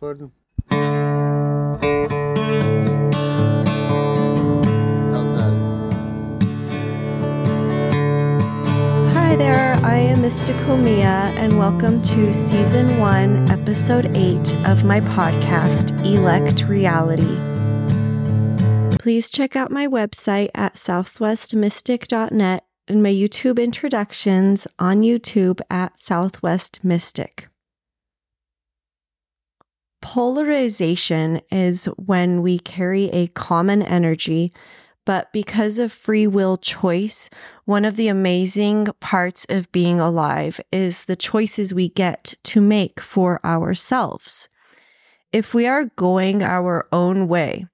Hi there, I am Mystical Mia, and welcome to Season 1, Episode 8 of my podcast, Elect Reality. Please check out my website at southwestmystic.net and my YouTube introductions on YouTube at Southwest Mystic. Polarization is when we carry a common energy, but because of free will choice, one of the amazing parts of being alive is the choices we get to make for ourselves. If we are going our own way,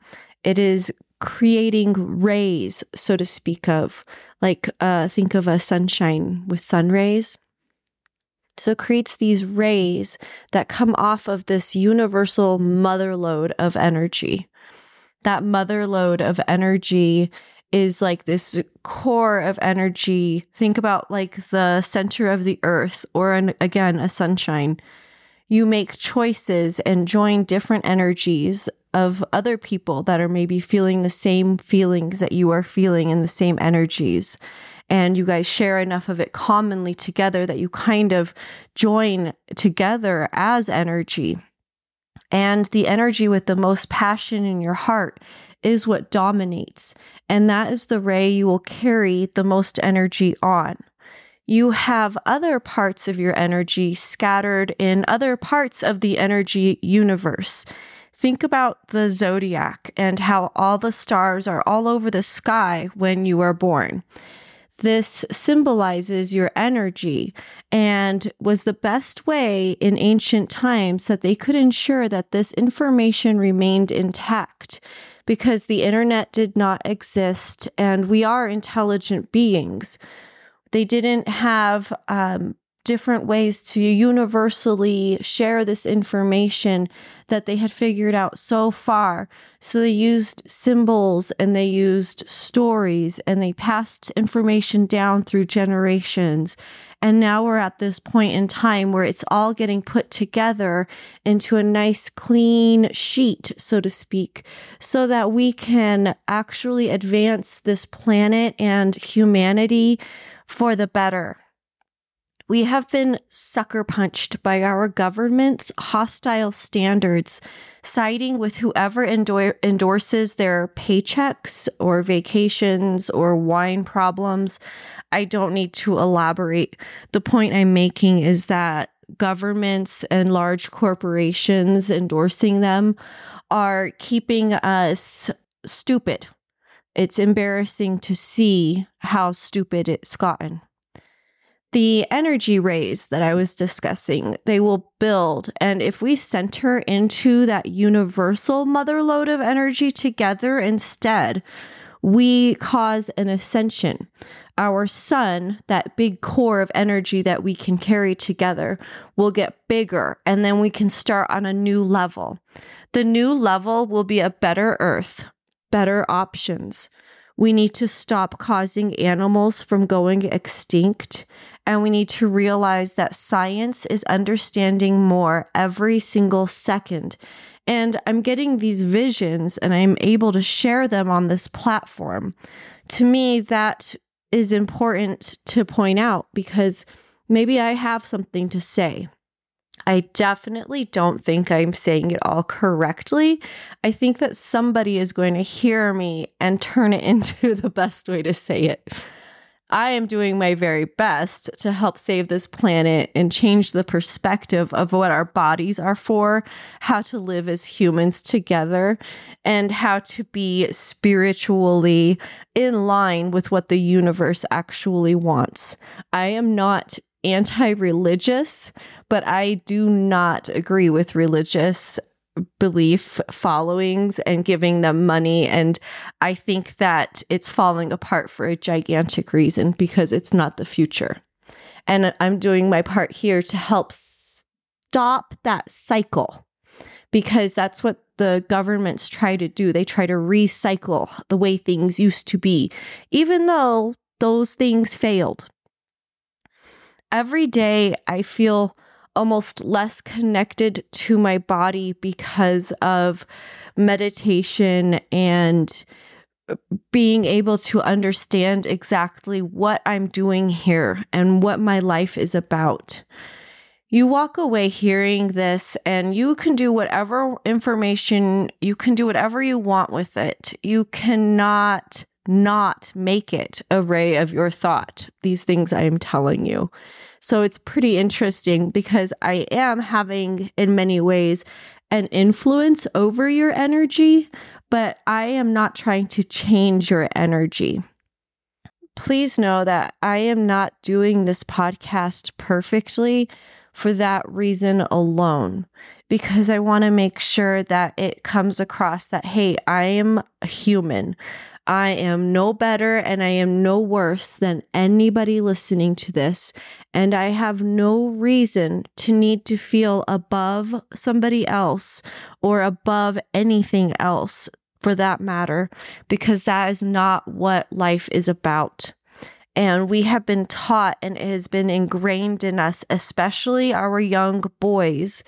it is creating rays, so to speak, of like uh, think of a sunshine with sun rays. So it creates these rays that come off of this universal mother lode of energy. That mother lode of energy is like this core of energy. Think about like the center of the earth, or an, again, a sunshine. You make choices and join different energies of other people that are maybe feeling the same feelings that you are feeling and the same energies and you guys share enough of it commonly together that you kind of join together as energy. And the energy with the most passion in your heart is what dominates. And that is the ray you will carry the most energy on. You have other parts of your energy scattered in other parts of the energy universe. Think about the zodiac and how all the stars are all over the sky when you are born. This symbolizes your energy and was the best way in ancient times that they could ensure that this information remained intact because the internet did not exist and we are intelligent beings. They didn't have um, different ways to universally share this information that they had figured out so far. So they used symbols and they used stories and they passed information down through generations. And now we're at this point in time where it's all getting put together into a nice, clean sheet, so to speak, so that we can actually advance this planet and humanity for the better. We have been sucker punched by our government's hostile standards, siding with whoever endor- endorses their paychecks or vacations or wine problems. I don't need to elaborate. The point I'm making is that governments and large corporations endorsing them are keeping us stupid. It's embarrassing to see how stupid it's gotten the energy rays that I was discussing, they will build. And if we center into that universal mother load of energy together instead, we cause an ascension. Our sun, that big core of energy that we can carry together, will get bigger and then we can start on a new level. The new level will be a better earth, better options. We need to stop causing animals from going extinct and we need to realize that science is understanding more every single second. And I'm getting these visions and I'm able to share them on this platform. To me, that is important to point out because maybe I have something to say. I definitely don't think I'm saying it all correctly. I think that somebody is going to hear me and turn it into the best way to say it. I am doing my very best to help save this planet and change the perspective of what our bodies are for, how to live as humans together, and how to be spiritually in line with what the universe actually wants. I am not anti religious, but I do not agree with religious belief followings and giving them money. And I think that it's falling apart for a gigantic reason because it's not the future. And I'm doing my part here to help stop that cycle because that's what the governments try to do. They try to recycle the way things used to be, even though those things failed. Every day I feel almost less connected to my body because of meditation and being able to understand exactly what I'm doing here and what my life is about. You walk away hearing this, and you can do whatever information, you can do whatever you want with it. You cannot not make it a ray of your thought, these things I am telling you. So it's pretty interesting because I am having, in many ways, an influence over your energy, but I am not trying to change your energy. Please know that I am not doing this podcast perfectly for that reason alone, because I want to make sure that it comes across that, hey, I am a human. I am no better and I am no worse than anybody listening to this. And I have no reason to need to feel above somebody else or above anything else for that matter, because that is not what life is about. And we have been taught, and it has been ingrained in us, especially our young boys,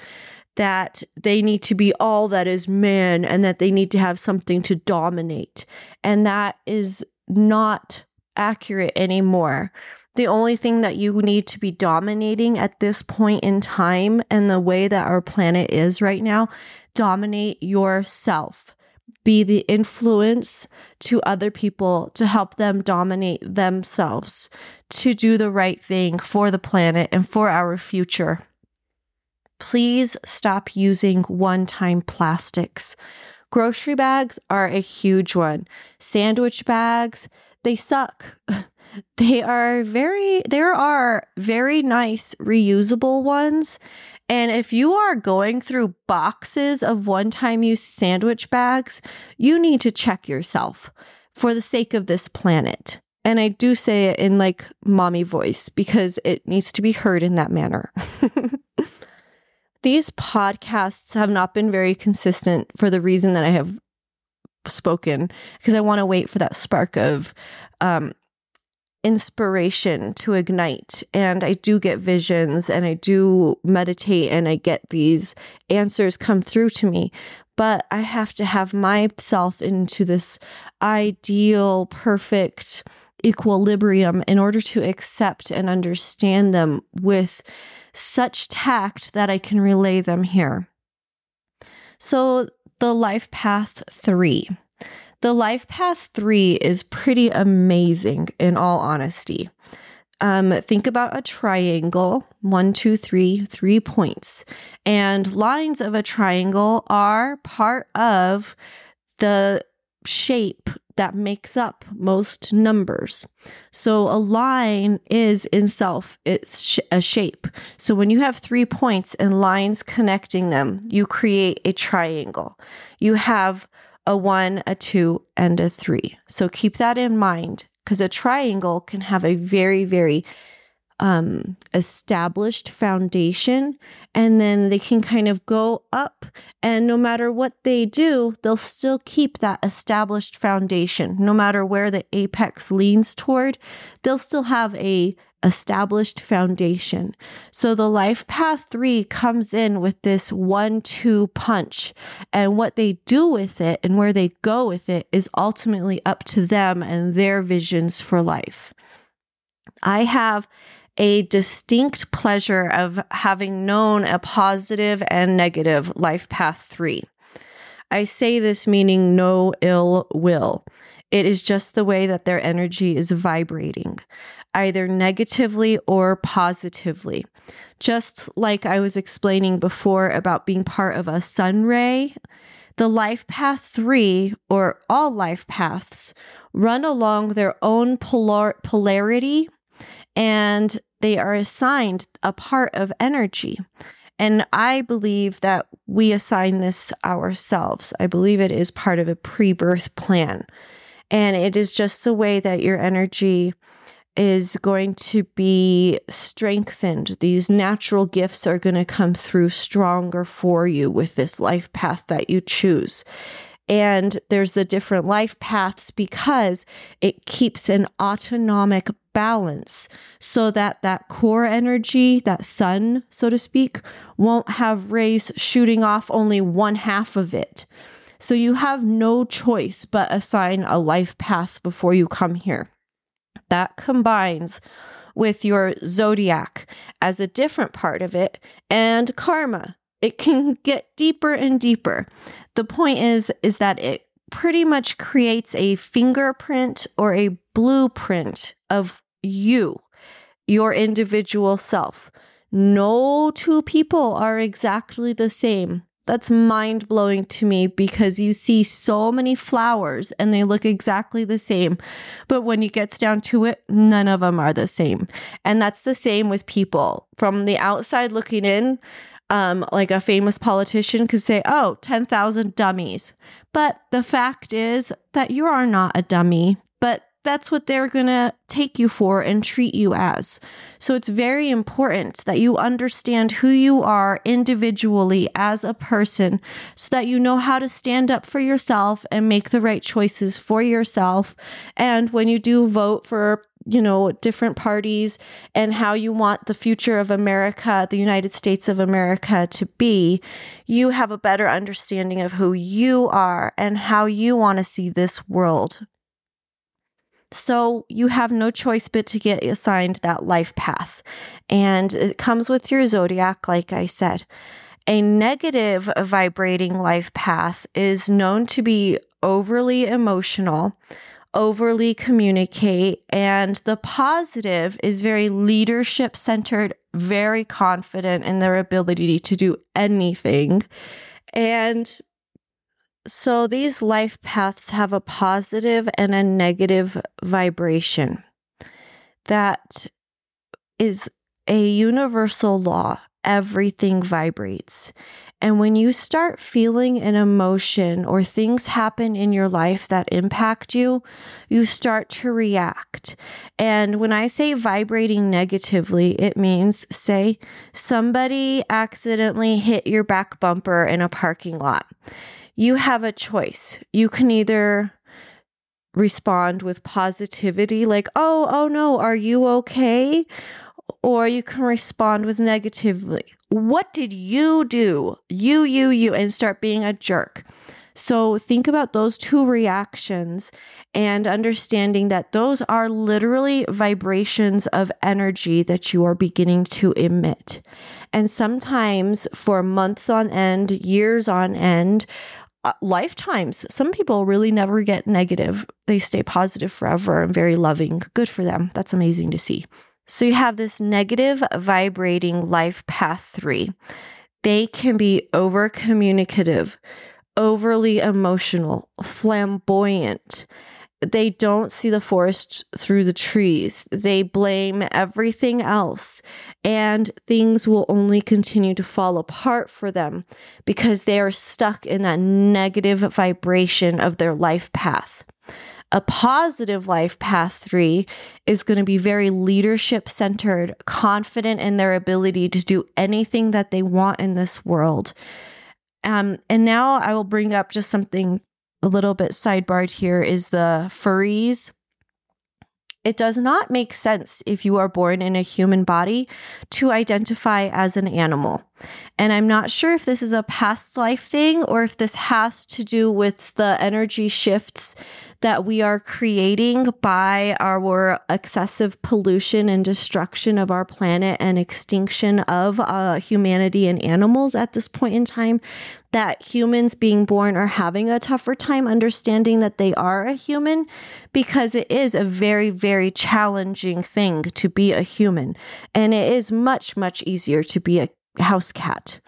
that they need to be all that is man and that they need to have something to dominate. And that is not accurate anymore. The only thing that you need to be dominating at this point in time and the way that our planet is right now, dominate yourself. Be the influence to other people to help them dominate themselves, to do the right thing for the planet and for our future please stop using one time plastics. Grocery bags are a huge one. Sandwich bags, they suck. they are very, there are very nice reusable ones. And if you are going through boxes of one time use sandwich bags, you need to check yourself for the sake of this planet. And I do say it in like mommy voice because it needs to be heard in that manner. These podcasts have not been very consistent for the reason that I have spoken, because I want to wait for that spark of um, inspiration to ignite. And I do get visions and I do meditate and I get these answers come through to me. But I have to have myself into this ideal, perfect equilibrium in order to accept and understand them with such tact that I can relay them here. So, the Life Path 3. The Life Path 3 is pretty amazing, in all honesty. Um, think about a triangle one, two, three, three points. And lines of a triangle are part of the shape that makes up most numbers. So a line is in self it's sh- a shape. So when you have 3 points and lines connecting them, you create a triangle. You have a 1, a 2 and a 3. So keep that in mind because a triangle can have a very very um, established foundation, and then they can kind of go up. And no matter what they do, they'll still keep that established foundation. No matter where the apex leans toward, they'll still have a established foundation. So the life path 3 comes in with this 1 2 punch and what they do with it and where they go with it is ultimately up to them and their visions for life. I have a distinct pleasure of having known a positive and negative life path three. I say this meaning no ill will. It is just the way that their energy is vibrating, either negatively or positively. Just like I was explaining before about being part of a sun ray, the life path three, or all life paths, run along their own polar- polarity and they are assigned a part of energy. And I believe that we assign this ourselves. I believe it is part of a pre birth plan. And it is just the way that your energy is going to be strengthened. These natural gifts are going to come through stronger for you with this life path that you choose. And there's the different life paths because it keeps an autonomic balance so that that core energy, that sun, so to speak, won't have rays shooting off only one half of it. So you have no choice but assign a life path before you come here. That combines with your zodiac as a different part of it and karma. It can get deeper and deeper. The point is is that it pretty much creates a fingerprint or a blueprint of you, your individual self. No two people are exactly the same. That's mind blowing to me because you see so many flowers and they look exactly the same. But when it gets down to it, none of them are the same. And that's the same with people. From the outside looking in, um, like a famous politician could say, oh, 10,000 dummies. But the fact is that you are not a dummy, but that's what they're going to take you for and treat you as. So it's very important that you understand who you are individually as a person so that you know how to stand up for yourself and make the right choices for yourself. And when you do vote for you know, different parties and how you want the future of America, the United States of America to be, you have a better understanding of who you are and how you want to see this world. So you have no choice but to get assigned that life path. And it comes with your zodiac, like I said. A negative vibrating life path is known to be overly emotional overly communicate. And the positive is very leadership centered, very confident in their ability to do anything. And so these life paths have a positive and a negative vibration. That is a universal law. Everything vibrates. And when you start feeling an emotion or things happen in your life that impact you, you start to react. And when I say vibrating negatively, it means, say, somebody accidentally hit your back bumper in a parking lot. You have a choice. You can either respond with positivity, like, oh, oh no, are you okay? Or you can respond with negatively, what did you do? You, you, you, and start being a jerk. So think about those two reactions and understanding that those are literally vibrations of energy that you are beginning to emit. And sometimes for months on end, years on end, Uh, lifetimes, some people really never get negative. They stay positive forever and very loving. Good for them. That's amazing to see. So you have this negative vibrating life path three. They can be over communicative, overly emotional, flamboyant. They don't see the forest through the trees. They blame everything else, and things will only continue to fall apart for them because they are stuck in that negative vibration of their life path. A positive life path three is going to be very leadership centered, confident in their ability to do anything that they want in this world. Um, and now I will bring up just something a little bit sidebarred here is the furries. It does not make sense if you are born in a human body to identify as an animal. And I'm not sure if this is a past life thing or if this has to do with the energy shifts that we are creating by our excessive pollution and destruction of our planet and extinction of uh, humanity and animals at this point in time. That humans being born are having a tougher time understanding that they are a human because it is a very, very challenging thing to be a human. And it is much, much easier to be a house cat.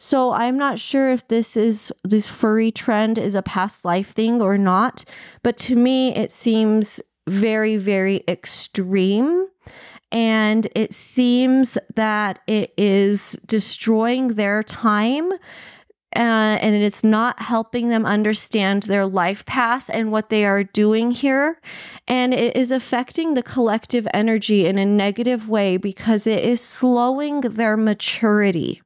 So I'm not sure if this is this furry trend is a past life thing or not, but to me it seems very very extreme and it seems that it is destroying their time uh, and it's not helping them understand their life path and what they are doing here. And it is affecting the collective energy in a negative way because it is slowing their maturity.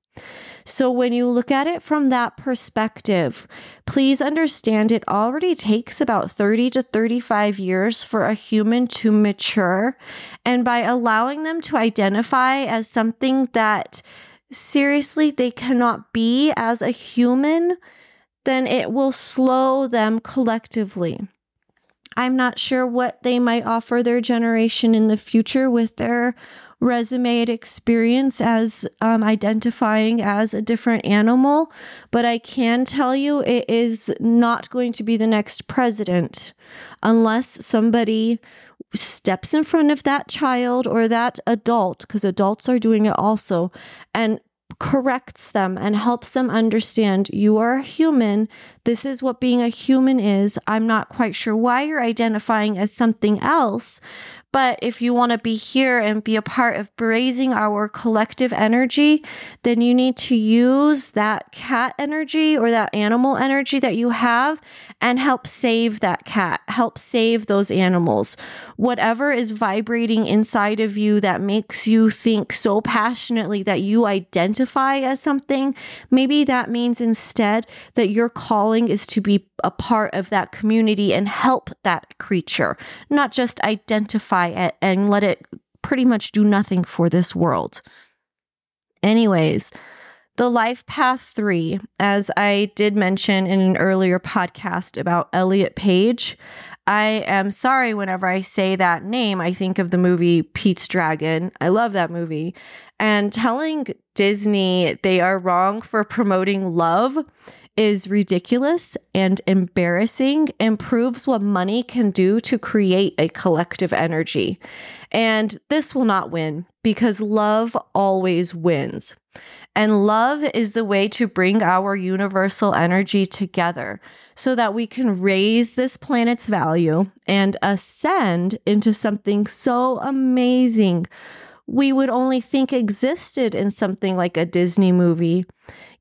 So, when you look at it from that perspective, please understand it already takes about 30 to 35 years for a human to mature. And by allowing them to identify as something that seriously they cannot be as a human, then it will slow them collectively. I'm not sure what they might offer their generation in the future with their resume experience as um, identifying as a different animal, but I can tell you it is not going to be the next president unless somebody steps in front of that child or that adult, because adults are doing it also, and corrects them and helps them understand you are a human. This is what being a human is. I'm not quite sure why you're identifying as something else, but if you want to be here and be a part of raising our collective energy, then you need to use that cat energy or that animal energy that you have and help save that cat, help save those animals. Whatever is vibrating inside of you that makes you think so passionately that you identify as something, maybe that means instead that your calling is to be a part of that community and help that creature, not just identify and let it pretty much do nothing for this world. Anyways, the life path three, as I did mention in an earlier podcast about Elliot Page, I am sorry whenever I say that name, I think of the movie Pete's Dragon. I love that movie. And telling Disney they are wrong for promoting love is ridiculous and embarrassing and proves what money can do to create a collective energy. And this will not win because love always wins. And love is the way to bring our universal energy together so that we can raise this planet's value and ascend into something so amazing we would only think existed in something like a Disney movie.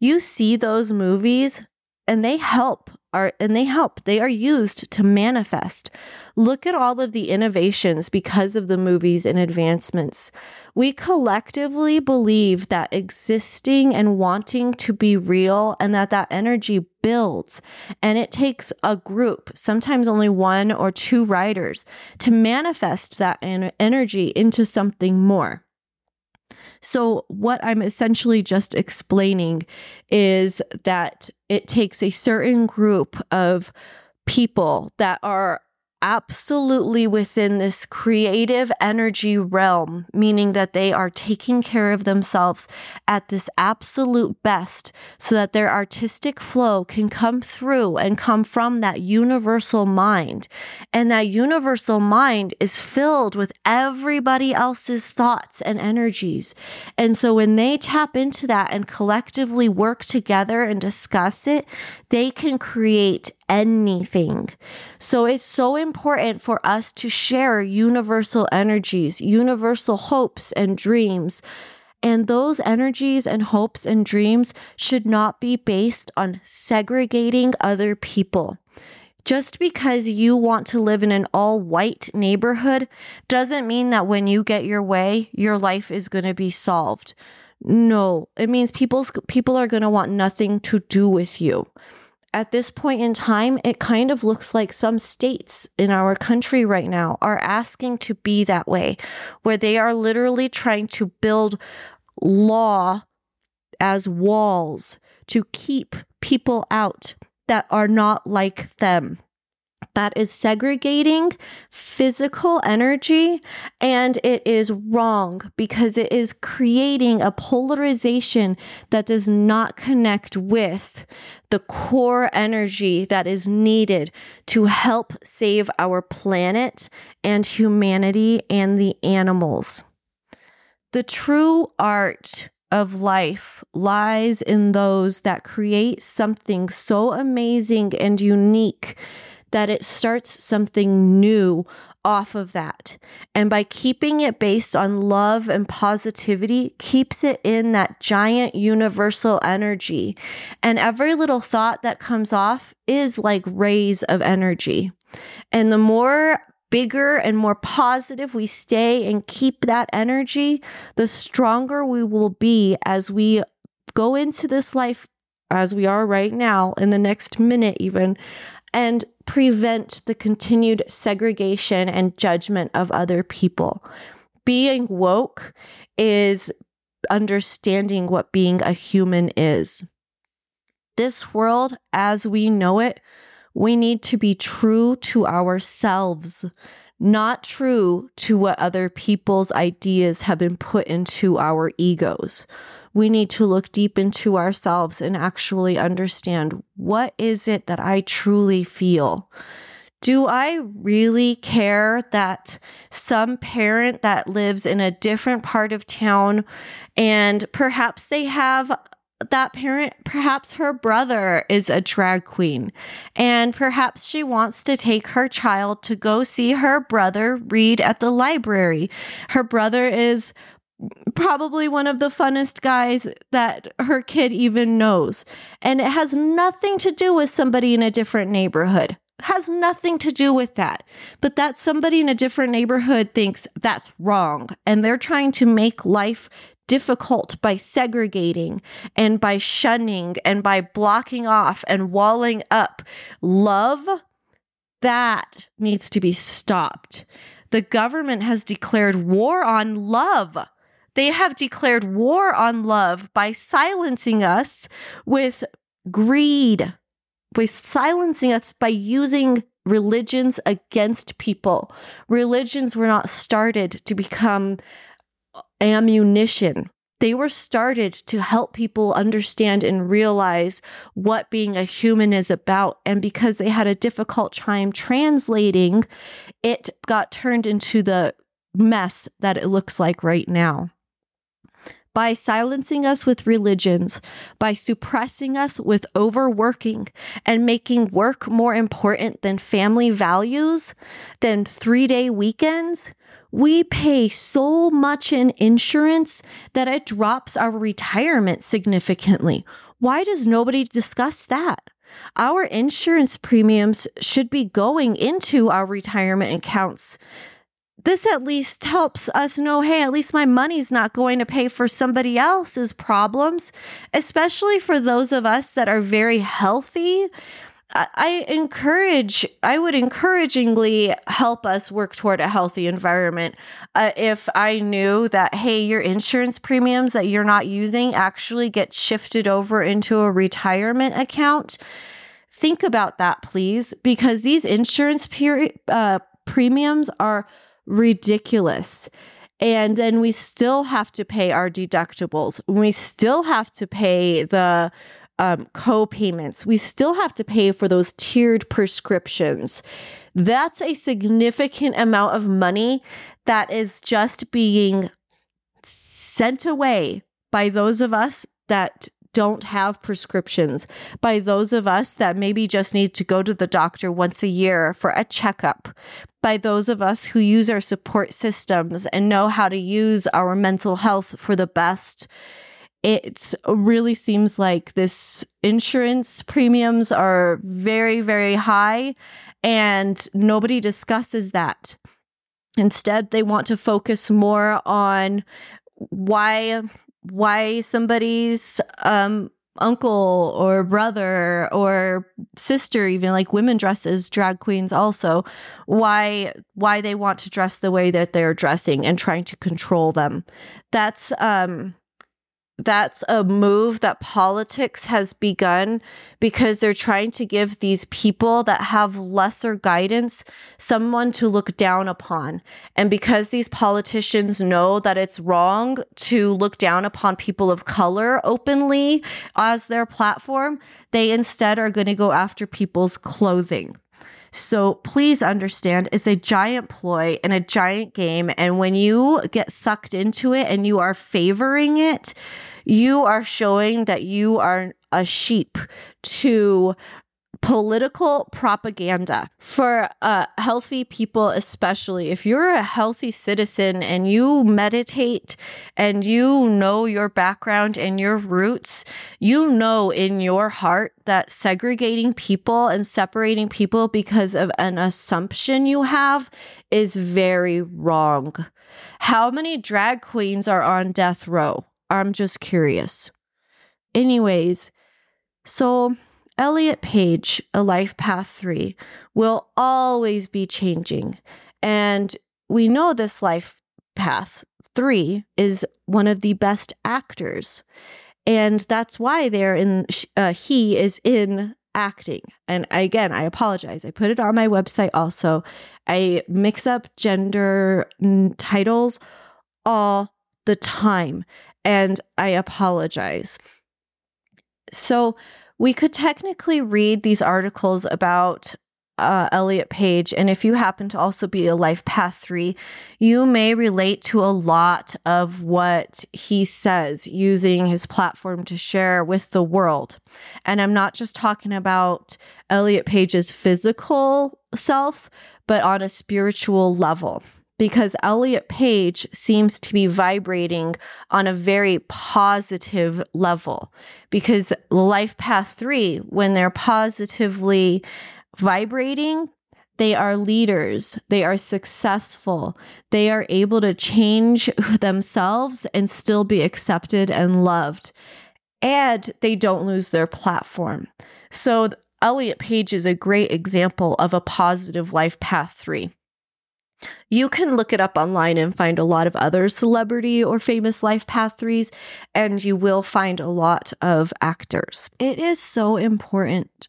You see those movies and they help are and they help they are used to manifest. Look at all of the innovations because of the movies and advancements. We collectively believe that existing and wanting to be real and that that energy builds and it takes a group sometimes only one or two writers to manifest that energy into something more so, what I'm essentially just explaining is that it takes a certain group of people that are absolutely within this creative energy realm, meaning that they are taking care of themselves at this absolute best so that their artistic flow can come through and come from that universal mind. And that universal mind is filled with everybody else's thoughts and energies. And so when they tap into that and collectively work together and discuss it, they can create anything. So it's so important for us to share universal energies, universal hopes and dreams. And those energies and hopes and dreams should not be based on segregating other people. Just because you want to live in an all white neighborhood doesn't mean that when you get your way, your life is going to be solved. No, it means people's people are going to want nothing to do with you at this point in time, it kind of looks like some states in our country right now are asking to be that way, where they are literally trying to build law as walls to keep people out that are not like them that is segregating physical energy and it is wrong because it is creating a polarization that does not connect with the core energy that is needed to help save our planet and humanity and the animals. The true art of life lies in those that create something so amazing and unique that it starts something new off of that. And by keeping it based on love and positivity, keeps it in that giant universal energy. And every little thought that comes off is like rays of energy. And the more bigger and more positive we stay and keep that energy, the stronger we will be as we go into this life as we are right now, in the next minute, even, and prevent the continued segregation and judgment of other people. Being woke is understanding what being a human is. This world, as we know it, we need to be true to ourselves, not true to what other people's ideas have been put into our egos. We need to look deep into ourselves and actually understand what is it that I truly feel? Do I really care that some parent that lives in a different part of town and perhaps they have that parent, perhaps her brother is a drag queen, and perhaps she wants to take her child to go see her brother read at the library. Her brother is probably one of the funnest guys that her kid even knows. And it has nothing to do with somebody in a different neighborhood. Has nothing to do with that. But that somebody in a different neighborhood thinks that's wrong. And they're trying to make life difficult by segregating and by shunning and by blocking off and walling up. Love, that needs to be stopped. The government has declared war on love. They have declared war on love by silencing us with greed, by silencing us by using religions against people. Religions were not started to become ammunition. They were started to help people understand and realize what being a human is about. And because they had a difficult time translating, it got turned into the mess that it looks like right now by silencing us with religions, by suppressing us with overworking and making work more important than family values, than three day weekends, we pay so much in insurance that it drops our retirement significantly. Why does nobody discuss that? Our insurance premiums should be going into our retirement accounts this at least helps us know hey, at least my money's not going to pay for somebody else's problems, especially for those of us that are very healthy. I encourage, I would encouragingly help us work toward a healthy environment. Uh, if I knew that, hey, your insurance premiums that you're not using actually get shifted over into a retirement account, think about that, please, because these insurance peri- uh, premiums are ridiculous. And then we still have to pay our deductibles. We still have to pay the um, co payments. We still have to pay for those tiered prescriptions. That's a significant amount of money that is just being sent away by those of us that don't have prescriptions, by those of us that maybe just need to go to the doctor once a year for a checkup, by those of us who use our support systems and know how to use our mental health for the best. It really seems like this insurance premiums are very, very high, and nobody discusses that. Instead, they want to focus more on why why somebody's um, uncle or brother or sister even like women dress as drag queens also why why they want to dress the way that they're dressing and trying to control them. That's um that's a move that politics has begun because they're trying to give these people that have lesser guidance someone to look down upon. And because these politicians know that it's wrong to look down upon people of color openly as their platform, they instead are going to go after people's clothing. So please understand it's a giant ploy and a giant game. And when you get sucked into it and you are favoring it, you are showing that you are a sheep to political propaganda for uh, healthy people, especially if you're a healthy citizen and you meditate and you know your background and your roots, you know in your heart that segregating people and separating people because of an assumption you have is very wrong. How many drag queens are on death row? I'm just curious. anyways, so Elliot Page, A Life Path 3, will always be changing. And we know this life path 3 is one of the best actors. And that's why they're in, uh, he is in acting. And again, I apologize. I put it on my website also. I mix up gender titles all the time. And I apologize. So, we could technically read these articles about uh, Elliot Page, and if you happen to also be a Life Path 3, you may relate to a lot of what he says using his platform to share with the world. And I'm not just talking about Elliot Page's physical self, but on a spiritual level because Elliot Page seems to be vibrating on a very positive level. Because Life Path 3, when they're positively vibrating, they are leaders, they are successful, they are able to change themselves and still be accepted and loved. And they don't lose their platform. So, Elliot Page is a great example of a positive life path three. You can look it up online and find a lot of other celebrity or famous life path threes, and you will find a lot of actors. It is so important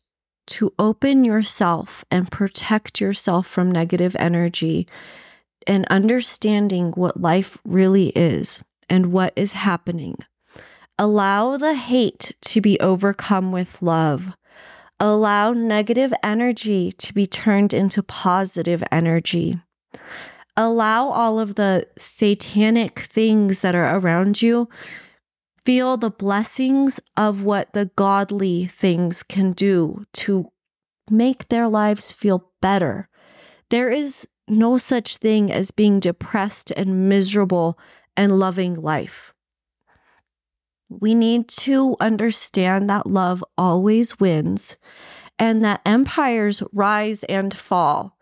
to open yourself and protect yourself from negative energy and understanding what life really is and what is happening. Allow the hate to be overcome with love. Allow negative energy to be turned into positive energy. Allow all of the satanic things that are around you feel the blessings of what the godly things can do to make their lives feel better. There is no such thing as being depressed and miserable and loving life. We need to understand that love always wins and that empires rise and fall.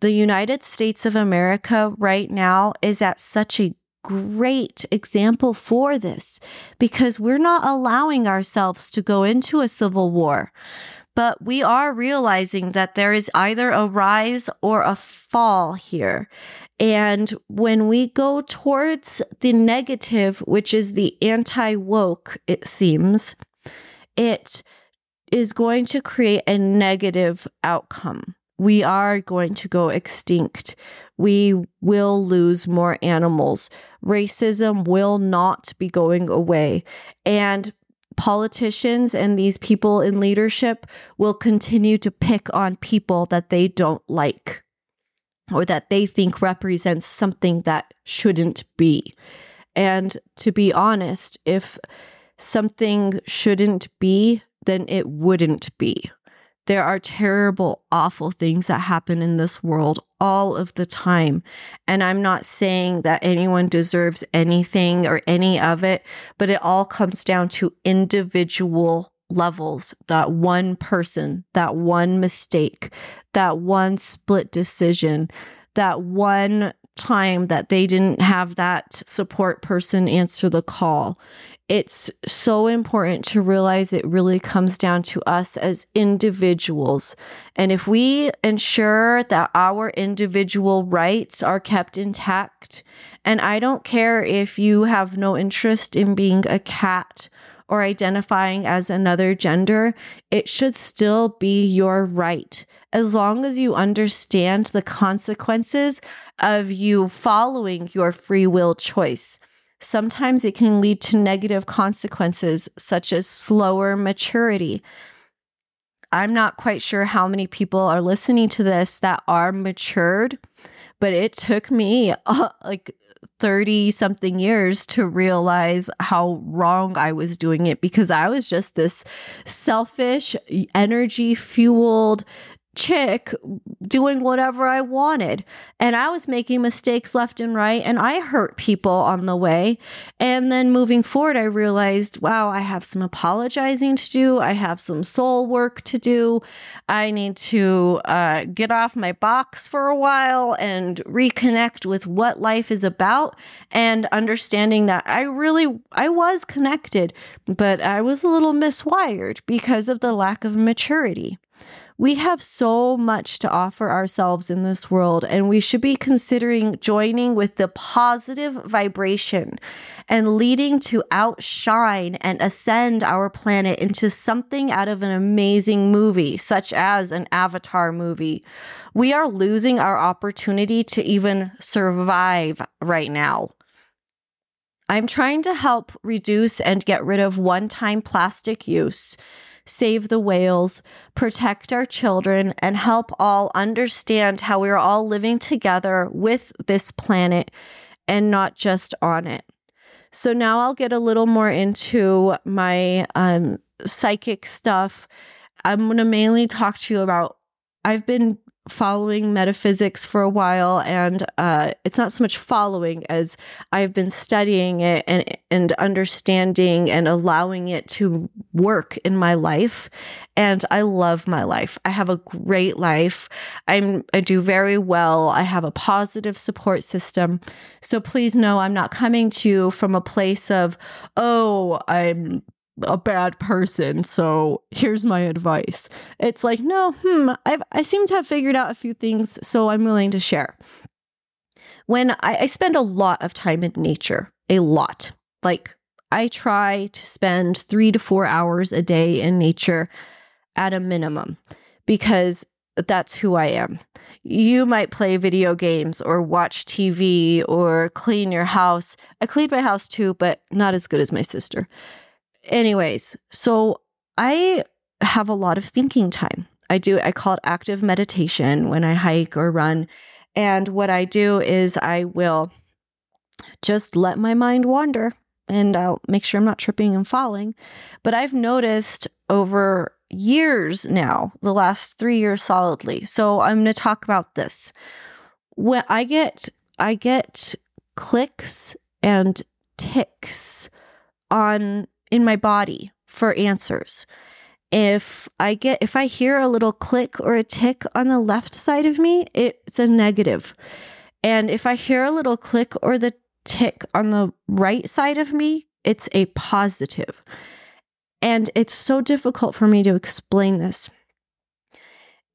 The United States of America right now is at such a great example for this because we're not allowing ourselves to go into a civil war. But we are realizing that there is either a rise or a fall here. And when we go towards the negative, which is the anti woke, it seems, it is going to create a negative outcome we are going to go extinct. We will lose more animals. Racism will not be going away. And politicians and these people in leadership will continue to pick on people that they don't like or that they think represents something that shouldn't be. And to be honest, if something shouldn't be, then it wouldn't be. There are terrible, awful things that happen in this world all of the time. And I'm not saying that anyone deserves anything or any of it, but it all comes down to individual levels that one person, that one mistake, that one split decision, that one time that they didn't have that support person answer the call it's so important to realize it really comes down to us as individuals. And if we ensure that our individual rights are kept intact, and I don't care if you have no interest in being a cat or identifying as another gender, it should still be your right. As long as you understand the consequences of you following your free will choice sometimes it can lead to negative consequences, such as slower maturity. I'm not quite sure how many people are listening to this that are matured, but it took me uh, like 30 something years to realize how wrong I was doing it because I was just this selfish, energy fueled, chick doing whatever I wanted. And I was making mistakes left and right, and I hurt people on the way. And then moving forward, I realized, wow, I have some apologizing to do. I have some soul work to do. I need to uh, get off my box for a while and reconnect with what life is about and understanding that I really, I was connected, but I was a little miswired because of the lack of maturity. We have so much to offer ourselves in this world, and we should be considering joining with the positive vibration and leading to outshine and ascend our planet into something out of an amazing movie, such as an Avatar movie. We are losing our opportunity to even survive right now. I'm trying to help reduce and get rid of one time plastic use save the whales, protect our children, and help all understand how we're all living together with this planet and not just on it. So now I'll get a little more into my um, psychic stuff. I'm going to mainly talk to you about. I've been following metaphysics for a while and uh, it's not so much following as i've been studying it and, and understanding and allowing it to work in my life and i love my life. I have a great life. I'm i do very well. I have a positive support system. So please know i'm not coming to you from a place of oh i'm a bad person. So here's my advice. It's like, no, hmm, I've, I seem to have figured out a few things, so I'm willing to share. When I, I spend a lot of time in nature, a lot. Like I try to spend three to four hours a day in nature at a minimum because that's who I am. You might play video games or watch TV or clean your house. I clean my house too, but not as good as my sister. Anyways, so I have a lot of thinking time. I do, I call it active meditation when I hike or run. And what I do is I will just let my mind wander and I'll make sure I'm not tripping and falling. But I've noticed over years now, the last three years solidly. So I'm going to talk about this. When I get, I get clicks and ticks on in my body for answers. If I get if I hear a little click or a tick on the left side of me, it's a negative. And if I hear a little click or the tick on the right side of me, it's a positive. And it's so difficult for me to explain this.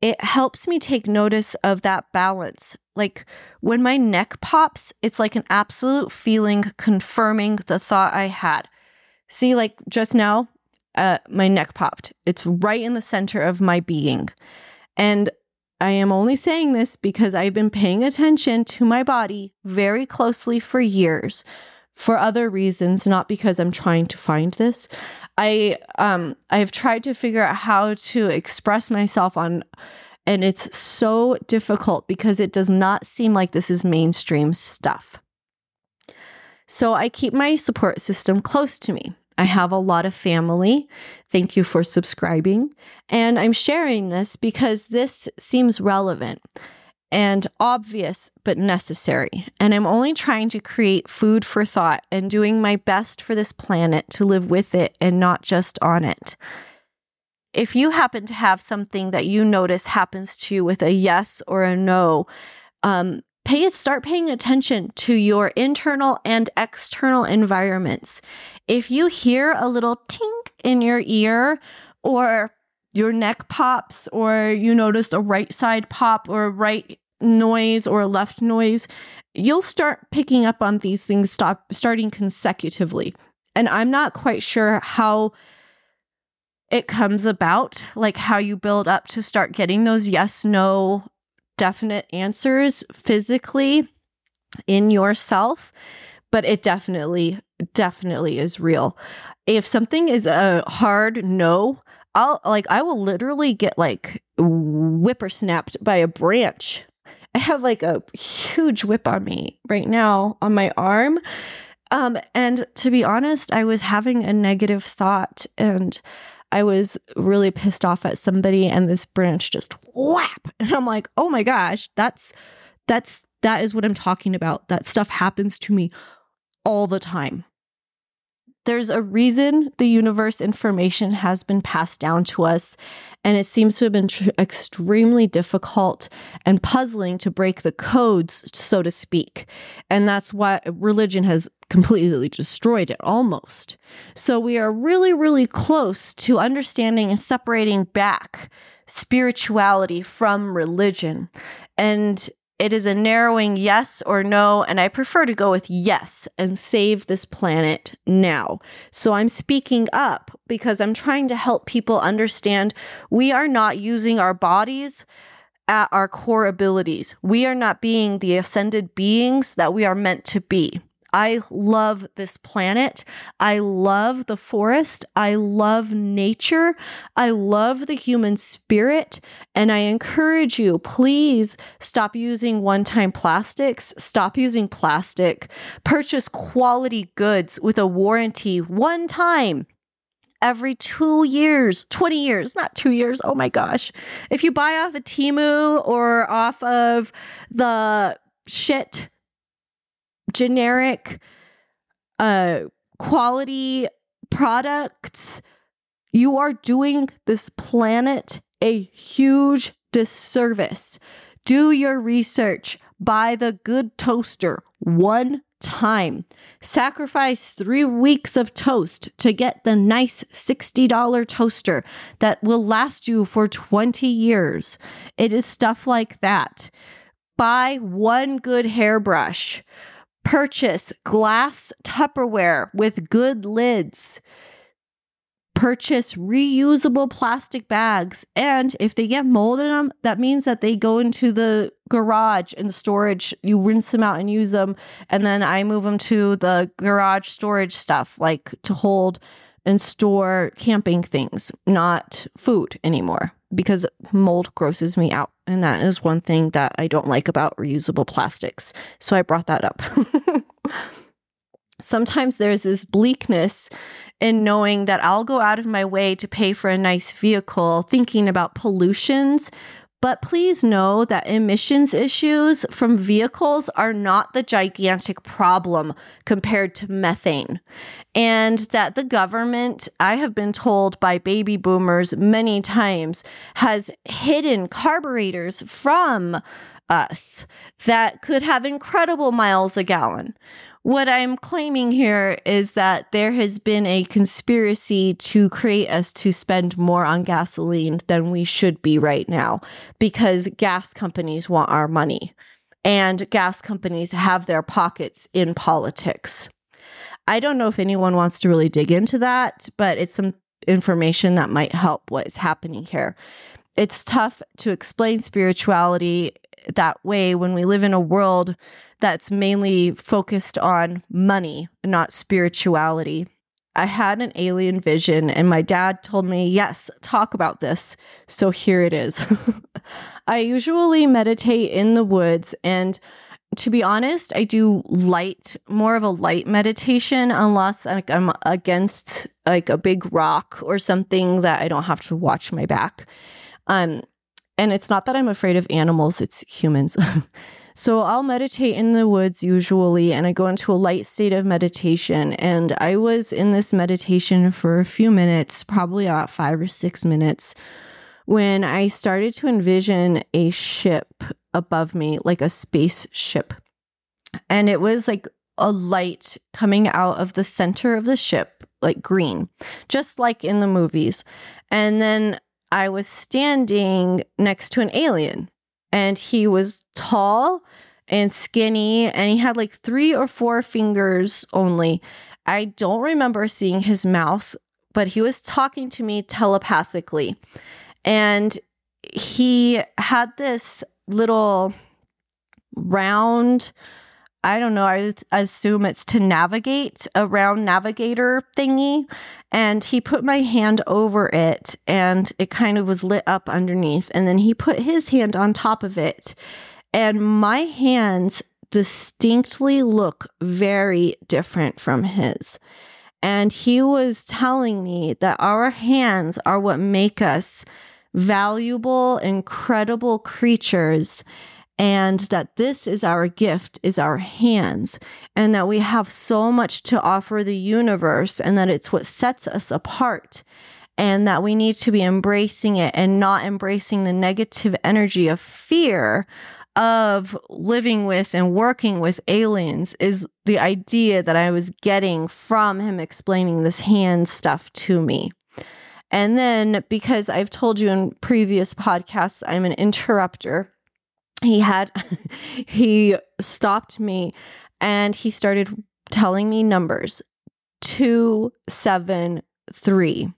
It helps me take notice of that balance. Like when my neck pops, it's like an absolute feeling confirming the thought I had. See, like just now, uh, my neck popped. It's right in the center of my being. And I am only saying this because I've been paying attention to my body very closely for years for other reasons, not because I'm trying to find this. I um I've tried to figure out how to express myself on and it's so difficult because it does not seem like this is mainstream stuff. So I keep my support system close to me. I have a lot of family. Thank you for subscribing. And I'm sharing this because this seems relevant and obvious, but necessary. And I'm only trying to create food for thought and doing my best for this planet to live with it and not just on it. If you happen to have something that you notice happens to you with a yes or a no, um, pay start paying attention to your internal and external environments. If you hear a little tink in your ear or your neck pops or you notice a right side pop or right noise or left noise, you'll start picking up on these things stop starting consecutively. And I'm not quite sure how it comes about, like how you build up to start getting those yes no definite answers physically in yourself, but it definitely, definitely is real. If something is a hard no, I'll like, I will literally get like whippersnapped by a branch. I have like a huge whip on me right now on my arm. Um, and to be honest, I was having a negative thought and I was really pissed off at somebody and this branch just whap. And I'm like, oh my gosh, that's that's that is what I'm talking about. That stuff happens to me all the time. There's a reason the universe information has been passed down to us, and it seems to have been tr- extremely difficult and puzzling to break the codes, so to speak. And that's why religion has completely destroyed it almost. So we are really, really close to understanding and separating back spirituality from religion. And it is a narrowing yes or no, and I prefer to go with yes and save this planet now. So I'm speaking up because I'm trying to help people understand we are not using our bodies at our core abilities. We are not being the ascended beings that we are meant to be. I love this planet. I love the forest. I love nature. I love the human spirit. And I encourage you, please stop using one time plastics, stop using plastic, purchase quality goods with a warranty one time every two years, 20 years, not two years. Oh my gosh. If you buy off of Temu or off of the shit generic uh quality products you are doing this planet a huge disservice. Do your research buy the good toaster one time. Sacrifice 3 weeks of toast to get the nice $60 toaster that will last you for 20 years. It is stuff like that. Buy one good hairbrush Purchase glass Tupperware with good lids. Purchase reusable plastic bags. And if they get mold in them, that means that they go into the garage and storage. You rinse them out and use them. And then I move them to the garage storage stuff, like to hold and store camping things, not food anymore, because mold grosses me out. And that is one thing that I don't like about reusable plastics. So I brought that up. Sometimes there's this bleakness in knowing that I'll go out of my way to pay for a nice vehicle, thinking about pollutions, but please know that emissions issues from vehicles are not the gigantic problem compared to methane. And that the government, I have been told by baby boomers many times, has hidden carburetors from us that could have incredible miles a gallon. What I'm claiming here is that there has been a conspiracy to create us to spend more on gasoline than we should be right now because gas companies want our money and gas companies have their pockets in politics. I don't know if anyone wants to really dig into that, but it's some information that might help what is happening here. It's tough to explain spirituality that way when we live in a world that's mainly focused on money, not spirituality. I had an alien vision, and my dad told me, Yes, talk about this. So here it is. I usually meditate in the woods, and to be honest, I do light, more of a light meditation, unless like I'm against like a big rock or something that I don't have to watch my back. Um, and it's not that I'm afraid of animals; it's humans. So I'll meditate in the woods usually, and I go into a light state of meditation. And I was in this meditation for a few minutes, probably about five or six minutes, when I started to envision a ship above me, like a spaceship. And it was like a light coming out of the center of the ship, like green, just like in the movies. And then I was standing next to an alien and he was tall and skinny and he had like three or four fingers only. I don't remember seeing his mouth, but he was talking to me telepathically. And he had this little round, I don't know, I assume it's to navigate, around navigator thingy. And he put my hand over it and it kind of was lit up underneath. And then he put his hand on top of it. And my hands distinctly look very different from his. And he was telling me that our hands are what make us valuable, incredible creatures and that this is our gift is our hands and that we have so much to offer the universe and that it's what sets us apart and that we need to be embracing it and not embracing the negative energy of fear of living with and working with aliens is the idea that I was getting from him explaining this hand stuff to me. And then because I've told you in previous podcasts, I'm an interrupter he had he stopped me and he started telling me numbers two seven three.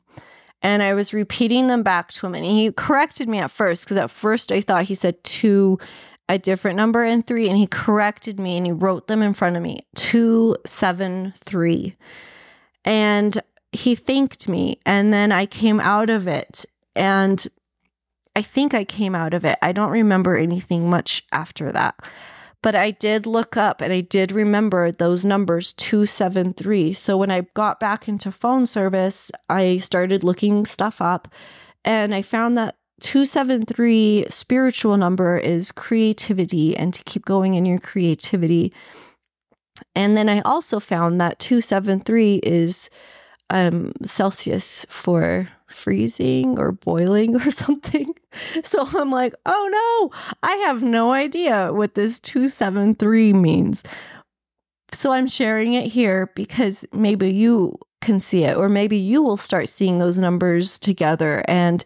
And i was repeating them back to him and he corrected me at first because at first i thought he said two a different number and three and he corrected me and he wrote them in front of me two seven three. And he thanked me and then i came out of it and I think I came out of it. I don't remember anything much after that. But I did look up and I did remember those numbers 273. So when I got back into phone service, I started looking stuff up and I found that 273 spiritual number is creativity and to keep going in your creativity. And then I also found that 273 is um, Celsius for freezing or boiling or something. So I'm like, oh no, I have no idea what this 273 means. So I'm sharing it here because maybe you can see it, or maybe you will start seeing those numbers together. And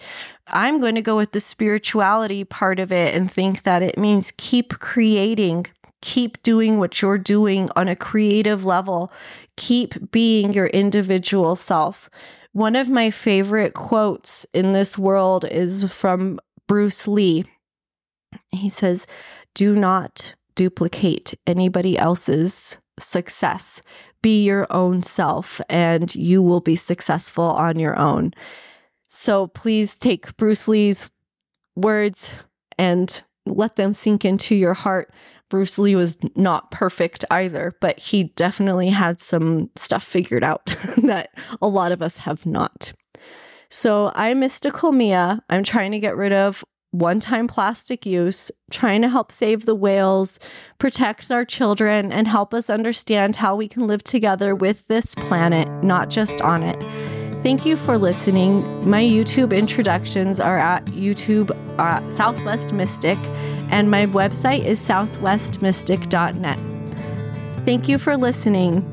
I'm going to go with the spirituality part of it and think that it means keep creating, keep doing what you're doing on a creative level, keep being your individual self. One of my favorite quotes in this world is from Bruce Lee. He says, Do not duplicate anybody else's success. Be your own self, and you will be successful on your own. So please take Bruce Lee's words and let them sink into your heart. Bruce Lee was not perfect either, but he definitely had some stuff figured out that a lot of us have not. So I'm Mystical Mia. I'm trying to get rid of one time plastic use, trying to help save the whales, protect our children, and help us understand how we can live together with this planet, not just on it. Thank you for listening. My YouTube introductions are at YouTube uh, Southwest Mystic, and my website is southwestmystic.net. Thank you for listening.